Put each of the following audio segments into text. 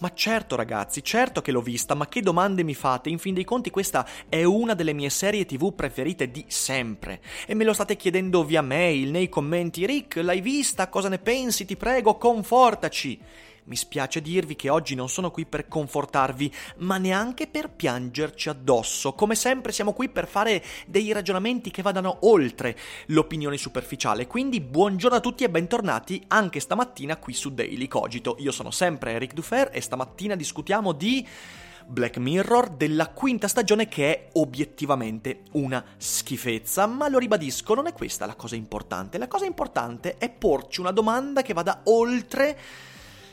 Ma certo ragazzi, certo che l'ho vista, ma che domande mi fate? In fin dei conti questa è una delle mie serie tv preferite di sempre. E me lo state chiedendo via mail, nei commenti. Rick, l'hai vista? Cosa ne pensi? Ti prego, confortaci. Mi spiace dirvi che oggi non sono qui per confortarvi, ma neanche per piangerci addosso. Come sempre siamo qui per fare dei ragionamenti che vadano oltre l'opinione superficiale. Quindi buongiorno a tutti e bentornati anche stamattina qui su Daily Cogito. Io sono sempre Eric Dufer e stamattina discutiamo di... Black Mirror della quinta stagione che è obiettivamente una schifezza, ma lo ribadisco, non è questa la cosa importante. La cosa importante è porci una domanda che vada oltre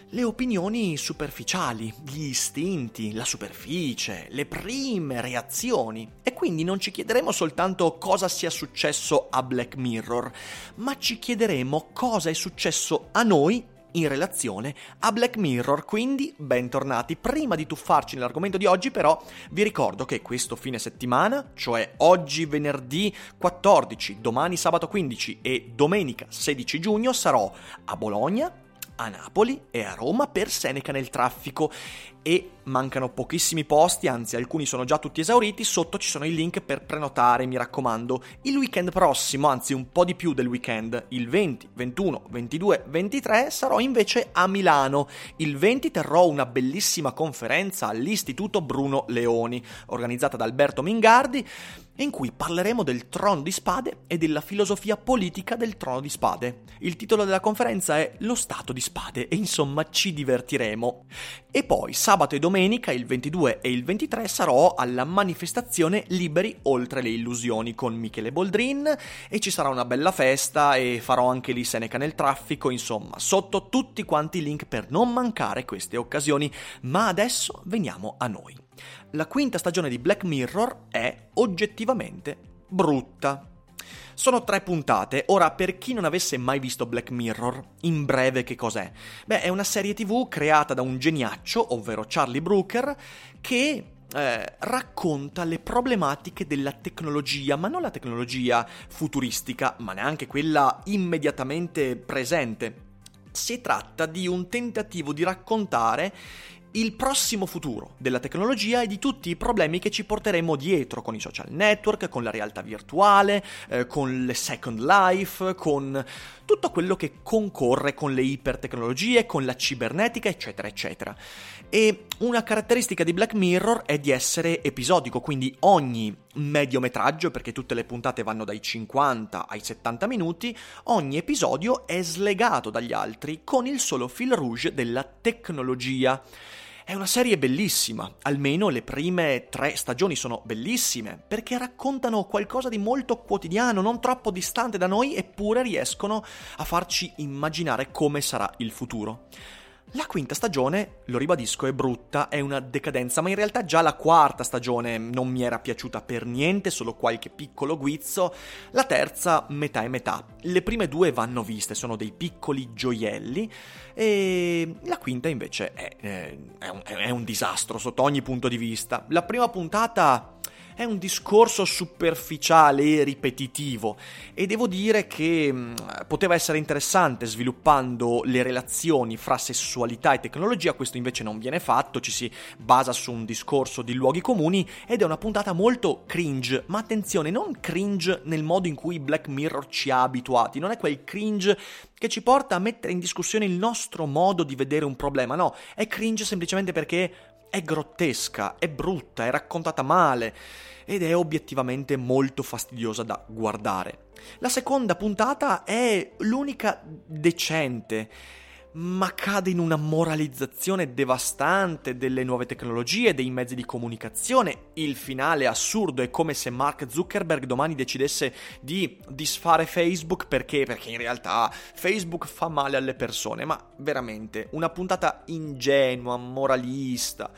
le opinioni superficiali, gli istinti, la superficie, le prime reazioni. E quindi non ci chiederemo soltanto cosa sia successo a Black Mirror, ma ci chiederemo cosa è successo a noi in relazione a Black Mirror. Quindi, bentornati. Prima di tuffarci nell'argomento di oggi, però, vi ricordo che questo fine settimana, cioè oggi venerdì 14, domani sabato 15 e domenica 16 giugno, sarò a Bologna, a Napoli e a Roma per Seneca nel traffico e mancano pochissimi posti, anzi alcuni sono già tutti esauriti, sotto ci sono i link per prenotare, mi raccomando. Il weekend prossimo, anzi un po' di più del weekend, il 20, 21, 22, 23 sarò invece a Milano. Il 20 terrò una bellissima conferenza all'Istituto Bruno Leoni, organizzata da Alberto Mingardi in cui parleremo del trono di spade e della filosofia politica del trono di spade. Il titolo della conferenza è Lo Stato di Spade e insomma ci divertiremo. E poi sabato e domenica, il 22 e il 23, sarò alla manifestazione Liberi oltre le illusioni con Michele Boldrin e ci sarà una bella festa e farò anche lì Seneca nel traffico, insomma, sotto tutti quanti i link per non mancare queste occasioni. Ma adesso veniamo a noi la quinta stagione di Black Mirror è oggettivamente brutta. Sono tre puntate. Ora, per chi non avesse mai visto Black Mirror, in breve che cos'è? Beh, è una serie tv creata da un geniaccio, ovvero Charlie Brooker, che eh, racconta le problematiche della tecnologia, ma non la tecnologia futuristica, ma neanche quella immediatamente presente. Si tratta di un tentativo di raccontare il prossimo futuro della tecnologia e di tutti i problemi che ci porteremo dietro con i social network, con la realtà virtuale, eh, con le second life, con tutto quello che concorre con le ipertecnologie, con la cibernetica, eccetera, eccetera. E una caratteristica di Black Mirror è di essere episodico, quindi ogni mediometraggio, perché tutte le puntate vanno dai 50 ai 70 minuti, ogni episodio è slegato dagli altri con il solo fil rouge della tecnologia. È una serie bellissima, almeno le prime tre stagioni sono bellissime, perché raccontano qualcosa di molto quotidiano, non troppo distante da noi, eppure riescono a farci immaginare come sarà il futuro. La quinta stagione, lo ribadisco, è brutta, è una decadenza, ma in realtà già la quarta stagione non mi era piaciuta per niente, solo qualche piccolo guizzo. La terza, metà e metà. Le prime due vanno viste, sono dei piccoli gioielli, e la quinta invece è, è, è, un, è un disastro sotto ogni punto di vista. La prima puntata è un discorso superficiale e ripetitivo. E devo dire che mh, mm, poteva essere interessante sviluppando le relazioni fra sessualità e tecnologia, questo invece non viene fatto, ci si basa su un discorso di luoghi comuni ed è una puntata molto cringe, ma attenzione, non cringe nel modo in cui Black Mirror ci ha abituati, non è quel cringe che ci porta a mettere in discussione il nostro modo di vedere un problema, no, è cringe semplicemente perché è grottesca, è brutta, è raccontata male ed è obiettivamente molto fastidiosa da guardare. La seconda puntata è l'unica decente, ma cade in una moralizzazione devastante delle nuove tecnologie, dei mezzi di comunicazione. Il finale assurdo è come se Mark Zuckerberg domani decidesse di disfare Facebook perché? Perché in realtà Facebook fa male alle persone, ma veramente una puntata ingenua, moralista.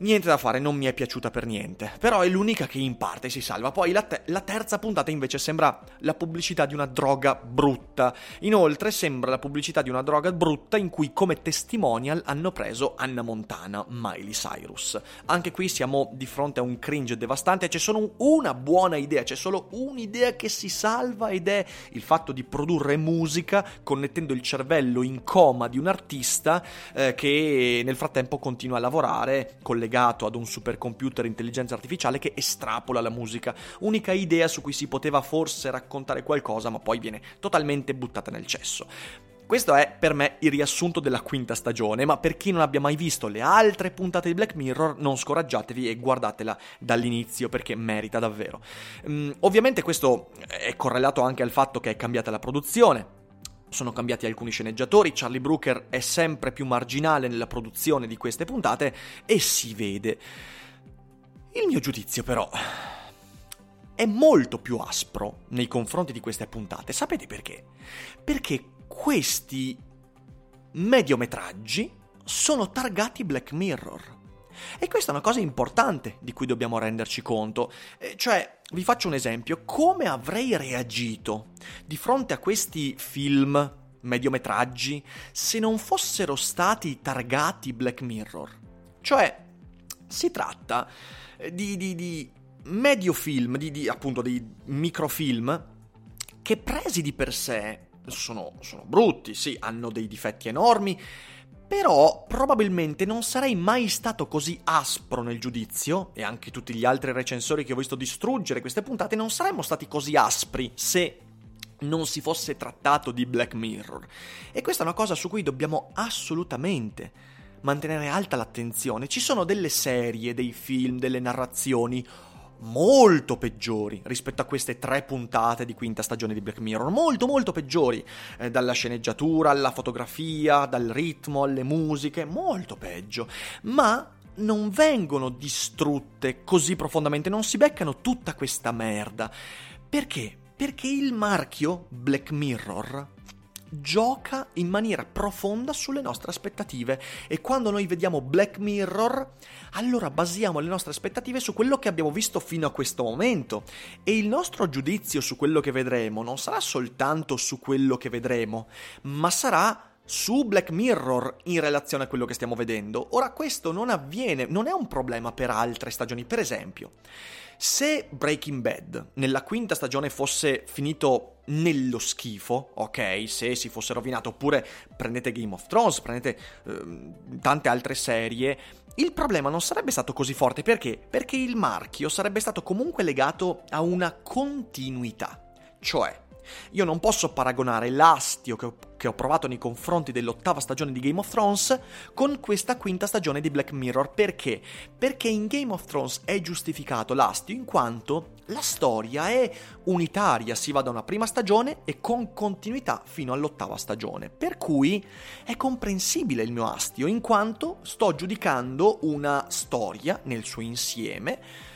Niente da fare, non mi è piaciuta per niente. Però è l'unica che in parte si salva. Poi la, te- la, terza puntata invece sembra la pubblicità di una droga brutta. Inoltre sembra la pubblicità di una droga brutta in cui come testimonial hanno preso Anna Montana, Miley Cyrus. Anche qui siamo di fronte a un cringe devastante. C'è solo una buona idea, c'è solo un'idea che si salva ed è il fatto di produrre musica connettendo il cervello in coma di un artista eh, che nel frattempo continua a lavorare con le legato ad un supercomputer intelligenza artificiale che estrapola la musica. Unica idea su cui si poteva forse raccontare qualcosa, ma poi viene totalmente buttata nel cesso. Questo è per me il riassunto della quinta stagione, ma per chi non abbia mai visto le altre puntate di Black Mirror, non scoraggiatevi e guardatela dall'inizio perché merita davvero. Um, ovviamente questo è correlato anche al fatto che è cambiata la produzione, sono cambiati alcuni sceneggiatori, Charlie Brooker è sempre più marginale nella produzione di queste puntate e si vede. Il mio giudizio però è molto più aspro nei confronti di queste puntate. Sapete perché? Perché questi mediometraggi sono targati Black Mirror. E questa è una cosa importante di cui dobbiamo renderci conto. Eh, cioè, vi faccio un esempio, come avrei reagito di fronte a questi film, mediometraggi, se non fossero stati targati Black Mirror? Cioè, si tratta eh, di, di, di medio film, di, di, appunto di microfilm, che presi di per sé sono, sono brutti, sì, hanno dei difetti enormi, però probabilmente non sarei mai stato così aspro nel giudizio, e anche tutti gli altri recensori che ho visto distruggere queste puntate non saremmo stati così aspri se non si fosse trattato di Black Mirror. E questa è una cosa su cui dobbiamo assolutamente mantenere alta l'attenzione. Ci sono delle serie, dei film, delle narrazioni molto peggiori rispetto a queste tre puntate di quinta stagione di Black Mirror, molto molto peggiori, eh, dalla sceneggiatura alla fotografia, dal ritmo alle musiche, molto peggio, ma non vengono distrutte così profondamente, non si beccano tutta questa merda. Perché? Perché il marchio Black Mirror gioca in maniera profonda sulle nostre aspettative. E quando noi vediamo Black Mirror allora basiamo le nostre aspettative su quello che abbiamo visto fino a questo momento. E il nostro giudizio su quello che vedremo non sarà soltanto su quello che vedremo ma sarà su Black Mirror in relazione a quello che stiamo vedendo. Ora questo non avviene, non è un problema per altre stagioni, per esempio se Breaking Bad nella quinta stagione fosse finito nello schifo, ok, se si fosse rovinato, oppure prendete Game of Thrones, prendete eh, tante altre serie, il problema non sarebbe stato così forte perché? Perché il marchio sarebbe stato comunque legato a una continuità, cioè io non posso paragonare l'astio che ho, che ho, provato nei confronti dell'ottava stagione di Game of Thrones con questa quinta stagione di Black Mirror. Perché? Perché in Game of Thrones è giustificato l'astio in quanto la storia è unitaria, si va da una prima stagione e con continuità fino all'ottava stagione. Per cui è comprensibile il mio astio in quanto sto giudicando una storia nel suo insieme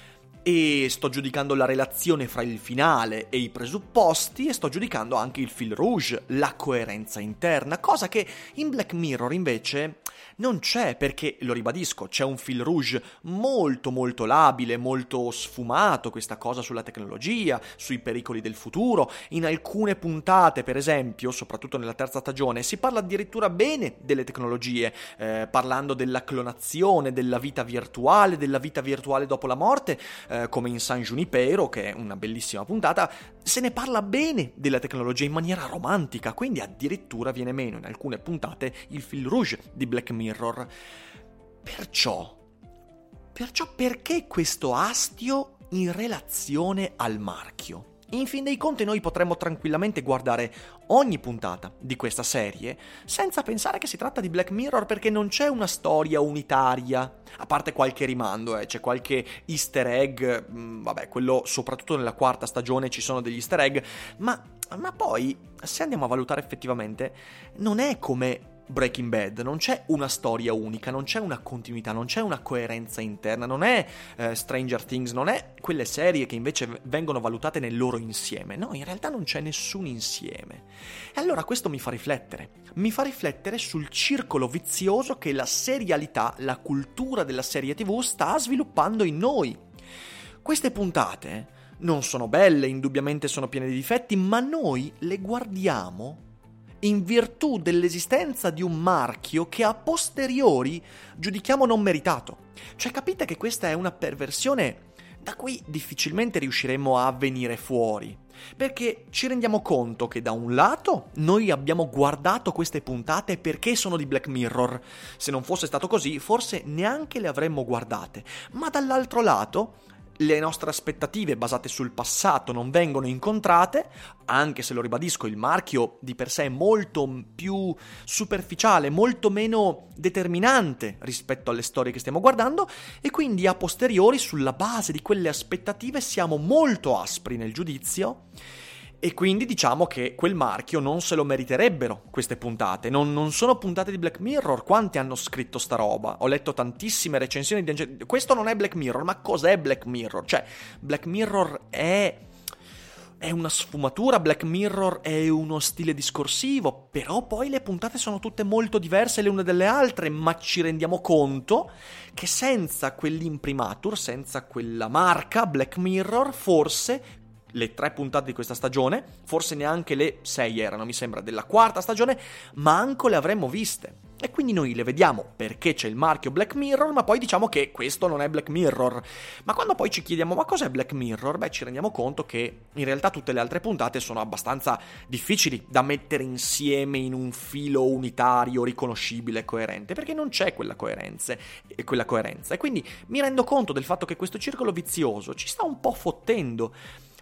e sto giudicando la relazione fra il finale e i presupposti e sto giudicando anche il fil rouge, la coerenza interna, cosa che in Black Mirror invece non c'è perché, lo ribadisco, c'è un fil rouge molto molto labile, molto sfumato, questa cosa sulla tecnologia, sui pericoli del futuro. In alcune puntate, per esempio, soprattutto nella terza stagione, si parla addirittura bene delle tecnologie, eh, parlando della clonazione, della vita virtuale, della vita virtuale dopo la morte, eh, come in San Junipero, che è una bellissima puntata, se ne parla bene della tecnologia in maniera romantica, quindi addirittura viene meno in alcune puntate il fil rouge di Black Mirror. Perciò, perciò perché questo astio in relazione al marchio? In fin dei conti noi potremmo tranquillamente guardare ogni puntata di questa serie senza pensare che si tratta di Black Mirror perché non c'è una storia unitaria, a parte qualche rimando, eh, c'è qualche easter egg, mm, vabbè, quello soprattutto nella quarta stagione ci sono degli easter egg, ma, ma poi se andiamo a valutare effettivamente non è come Breaking Bad, non c'è una storia unica, non c'è una continuità, non c'è una coerenza interna, non è eh, Stranger Things, non è quelle serie che invece vengono valutate nel loro insieme. No, in realtà non c'è nessun insieme. E allora questo mi fa riflettere. Mi fa riflettere sul circolo vizioso che la serialità, la cultura della serie TV sta sviluppando in noi. Queste puntate non sono belle, indubbiamente sono piene di difetti, ma noi le guardiamo in virtù dell'esistenza di un marchio che a posteriori giudichiamo non meritato. Cioè capite che questa è una perversione da cui difficilmente riusciremo a venire fuori. Perché ci rendiamo conto che da un lato noi abbiamo guardato queste puntate perché sono di Black Mirror. Se non fosse stato così, forse neanche le avremmo guardate. Ma dall'altro lato le nostre aspettative basate sul passato non vengono incontrate, anche se lo ribadisco, il marchio di per sé è molto più superficiale, molto meno determinante rispetto alle storie che stiamo guardando, e quindi a posteriori, sulla base di quelle aspettative, siamo molto aspri nel giudizio e quindi diciamo che quel marchio non se lo meriterebbero queste puntate. Non, non, sono puntate di Black Mirror. Quanti hanno scritto sta roba? Ho letto tantissime recensioni di Questo non è Black Mirror, ma cos'è Black Mirror? Cioè, Black Mirror è. È una sfumatura, Black Mirror è uno stile discorsivo, però poi le puntate sono tutte molto diverse le une dalle altre, ma ci rendiamo conto che senza quell'imprimatur, senza quella marca Black Mirror, forse le tre puntate di questa stagione, forse neanche le sei erano, mi sembra, della quarta stagione, manco le avremmo viste. E quindi noi le vediamo perché c'è il marchio Black Mirror, ma poi diciamo che questo non è Black Mirror. Ma quando poi ci chiediamo ma cos'è Black Mirror, beh ci rendiamo conto che in realtà tutte le altre puntate sono abbastanza difficili da mettere insieme in un filo unitario, riconoscibile e coerente, perché non c'è quella coerenza, quella coerenza. E quindi mi rendo conto del fatto che questo circolo vizioso ci sta un po' fottendo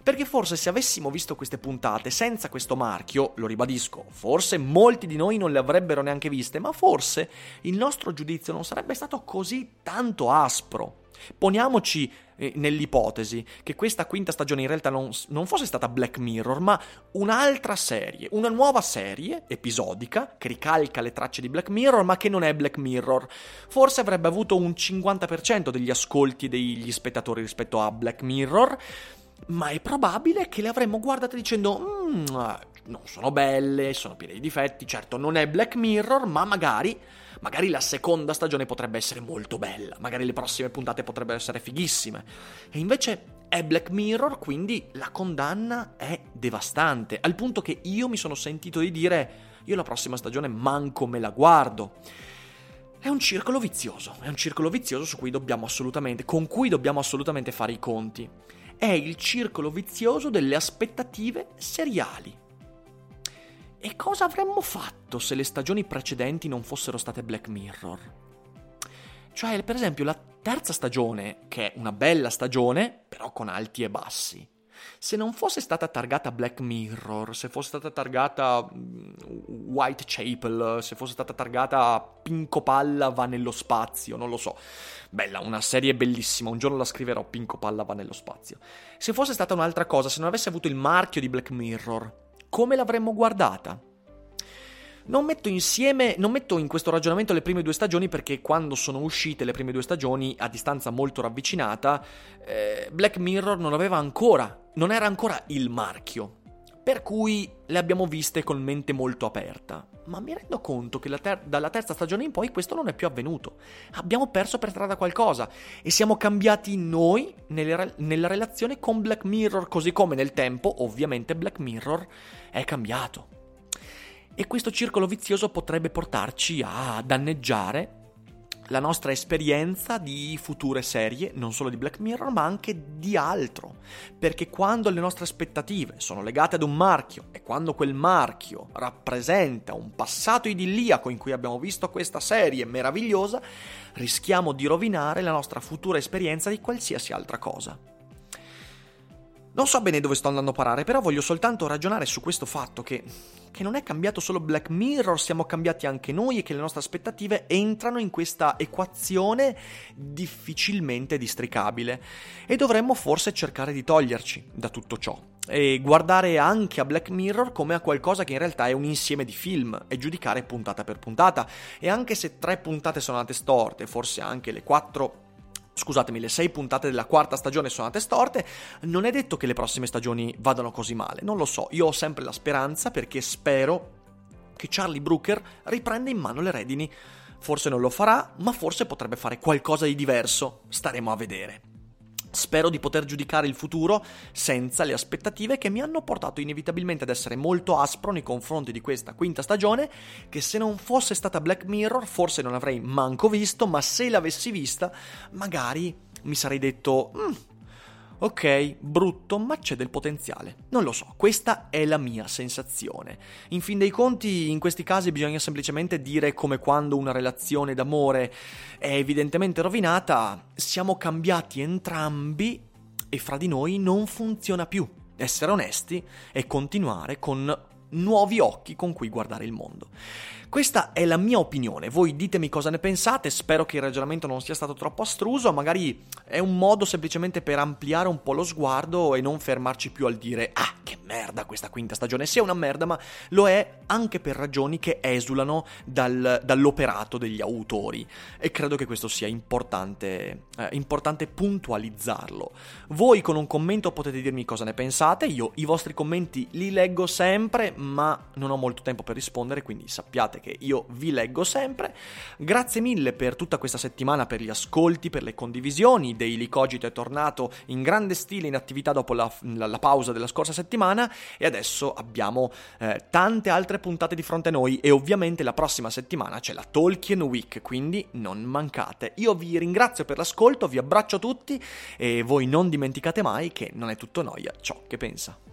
perché forse se avessimo visto queste puntate senza questo marchio, lo ribadisco, forse molti di noi non le avrebbero neanche viste, ma forse il nostro giudizio non sarebbe stato così tanto aspro. Poniamoci eh, nell'ipotesi che questa quinta stagione in realtà non, non, fosse stata Black Mirror, ma un'altra serie, una nuova serie episodica che ricalca le tracce di Black Mirror, ma che non è Black Mirror. Forse avrebbe avuto un 50% degli ascolti degli spettatori rispetto a Black Mirror ma è probabile che le avremmo guardate dicendo mm, non sono belle, sono piene di difetti, certo non è Black Mirror, ma magari, magari la seconda stagione potrebbe essere molto bella, magari le prossime puntate potrebbero essere fighissime. E invece è Black Mirror, quindi la condanna è devastante, al punto che io mi sono sentito di dire io la prossima stagione manco me la guardo. È un circolo vizioso, è un circolo vizioso su cui dobbiamo assolutamente, con cui dobbiamo assolutamente fare i conti è il circolo vizioso delle aspettative seriali. E cosa avremmo fatto se le stagioni precedenti non fossero state Black Mirror? Cioè, per esempio, la terza stagione, che è una bella stagione, però con alti e bassi, se non fosse stata targata Black Mirror, se fosse stata targata mm, Whitechapel, se fosse stata targata Pinco Palla va nello spazio, non lo so. Bella, una serie bellissima, un giorno la scriverò Pinco Palla va nello spazio. Se fosse stata un'altra cosa, se non avesse avuto il marchio di Black Mirror, come l'avremmo guardata? Non metto insieme, non metto in questo ragionamento le prime due stagioni perché quando sono uscite le prime due stagioni a distanza molto ravvicinata, eh, Black Mirror non aveva ancora, non era ancora il marchio. Per cui le abbiamo viste con mente molto aperta. Ma mi rendo conto che ter- dalla terza stagione in poi questo non è più avvenuto. Abbiamo perso per strada qualcosa e siamo cambiati noi re- nella relazione con Black Mirror, così come nel tempo, ovviamente, Black Mirror è cambiato. E questo circolo vizioso potrebbe portarci a danneggiare la nostra esperienza di future serie, non solo di Black Mirror, ma anche di altro. Perché quando le nostre aspettative sono legate ad un marchio e quando quel marchio rappresenta un passato idilliaco in cui abbiamo visto questa serie meravigliosa, rischiamo di rovinare la nostra futura esperienza di qualsiasi altra cosa. Non so bene dove sto andando a parare, però voglio soltanto ragionare su questo fatto che, che, non è cambiato solo Black Mirror, siamo cambiati anche noi e che le nostre aspettative entrano in questa equazione difficilmente districabile. E dovremmo forse cercare di toglierci da tutto ciò. E guardare anche a Black Mirror come a qualcosa che in realtà è un insieme di film e giudicare puntata per puntata. E anche se tre puntate sono andate storte, forse anche le quattro scusatemi, le sei puntate della quarta stagione sono andate storte, non è detto che le prossime stagioni vadano così male, non lo so, io ho sempre la speranza perché spero che Charlie Brooker riprenda in mano le redini. Forse non lo farà, ma forse potrebbe fare qualcosa di diverso, staremo a vedere. Spero di poter giudicare il futuro senza le aspettative che mi hanno portato inevitabilmente ad essere molto aspro nei confronti di questa quinta stagione, che se non fosse stata Black Mirror forse non avrei manco visto, ma se l'avessi vista magari mi sarei detto... Mm, Ok, brutto, ma c'è del potenziale. Non lo so, questa è la mia sensazione. In fin dei conti, in questi casi bisogna semplicemente dire come quando una relazione d'amore è evidentemente rovinata, siamo cambiati entrambi e fra di noi non funziona più. Essere onesti e continuare con nuovi occhi con cui guardare il mondo. Questa è la mia opinione, voi ditemi cosa ne pensate, spero che il ragionamento non sia stato troppo astruso, magari è un modo semplicemente per ampliare un po' lo sguardo e non fermarci più al dire ah che merda questa quinta stagione, sia una merda ma lo è anche per ragioni che esulano dal, dall'operato degli autori. E credo che questo sia importante, eh, importante puntualizzarlo. Voi con un commento potete dirmi cosa ne pensate, io i vostri commenti li leggo sempre ma non ho molto tempo per rispondere quindi sappiate che io vi leggo sempre. Grazie mille per tutta questa settimana, per gli ascolti, per le condivisioni. Daily Cogito è tornato in grande stile in attività dopo la, la, la pausa della scorsa settimana e adesso abbiamo eh, tante altre puntate di fronte a noi e ovviamente la prossima settimana c'è la Tolkien Week, quindi non mancate. Io vi ringrazio per l'ascolto, vi abbraccio tutti e voi non dimenticate mai che non è tutto noia ciò che pensa.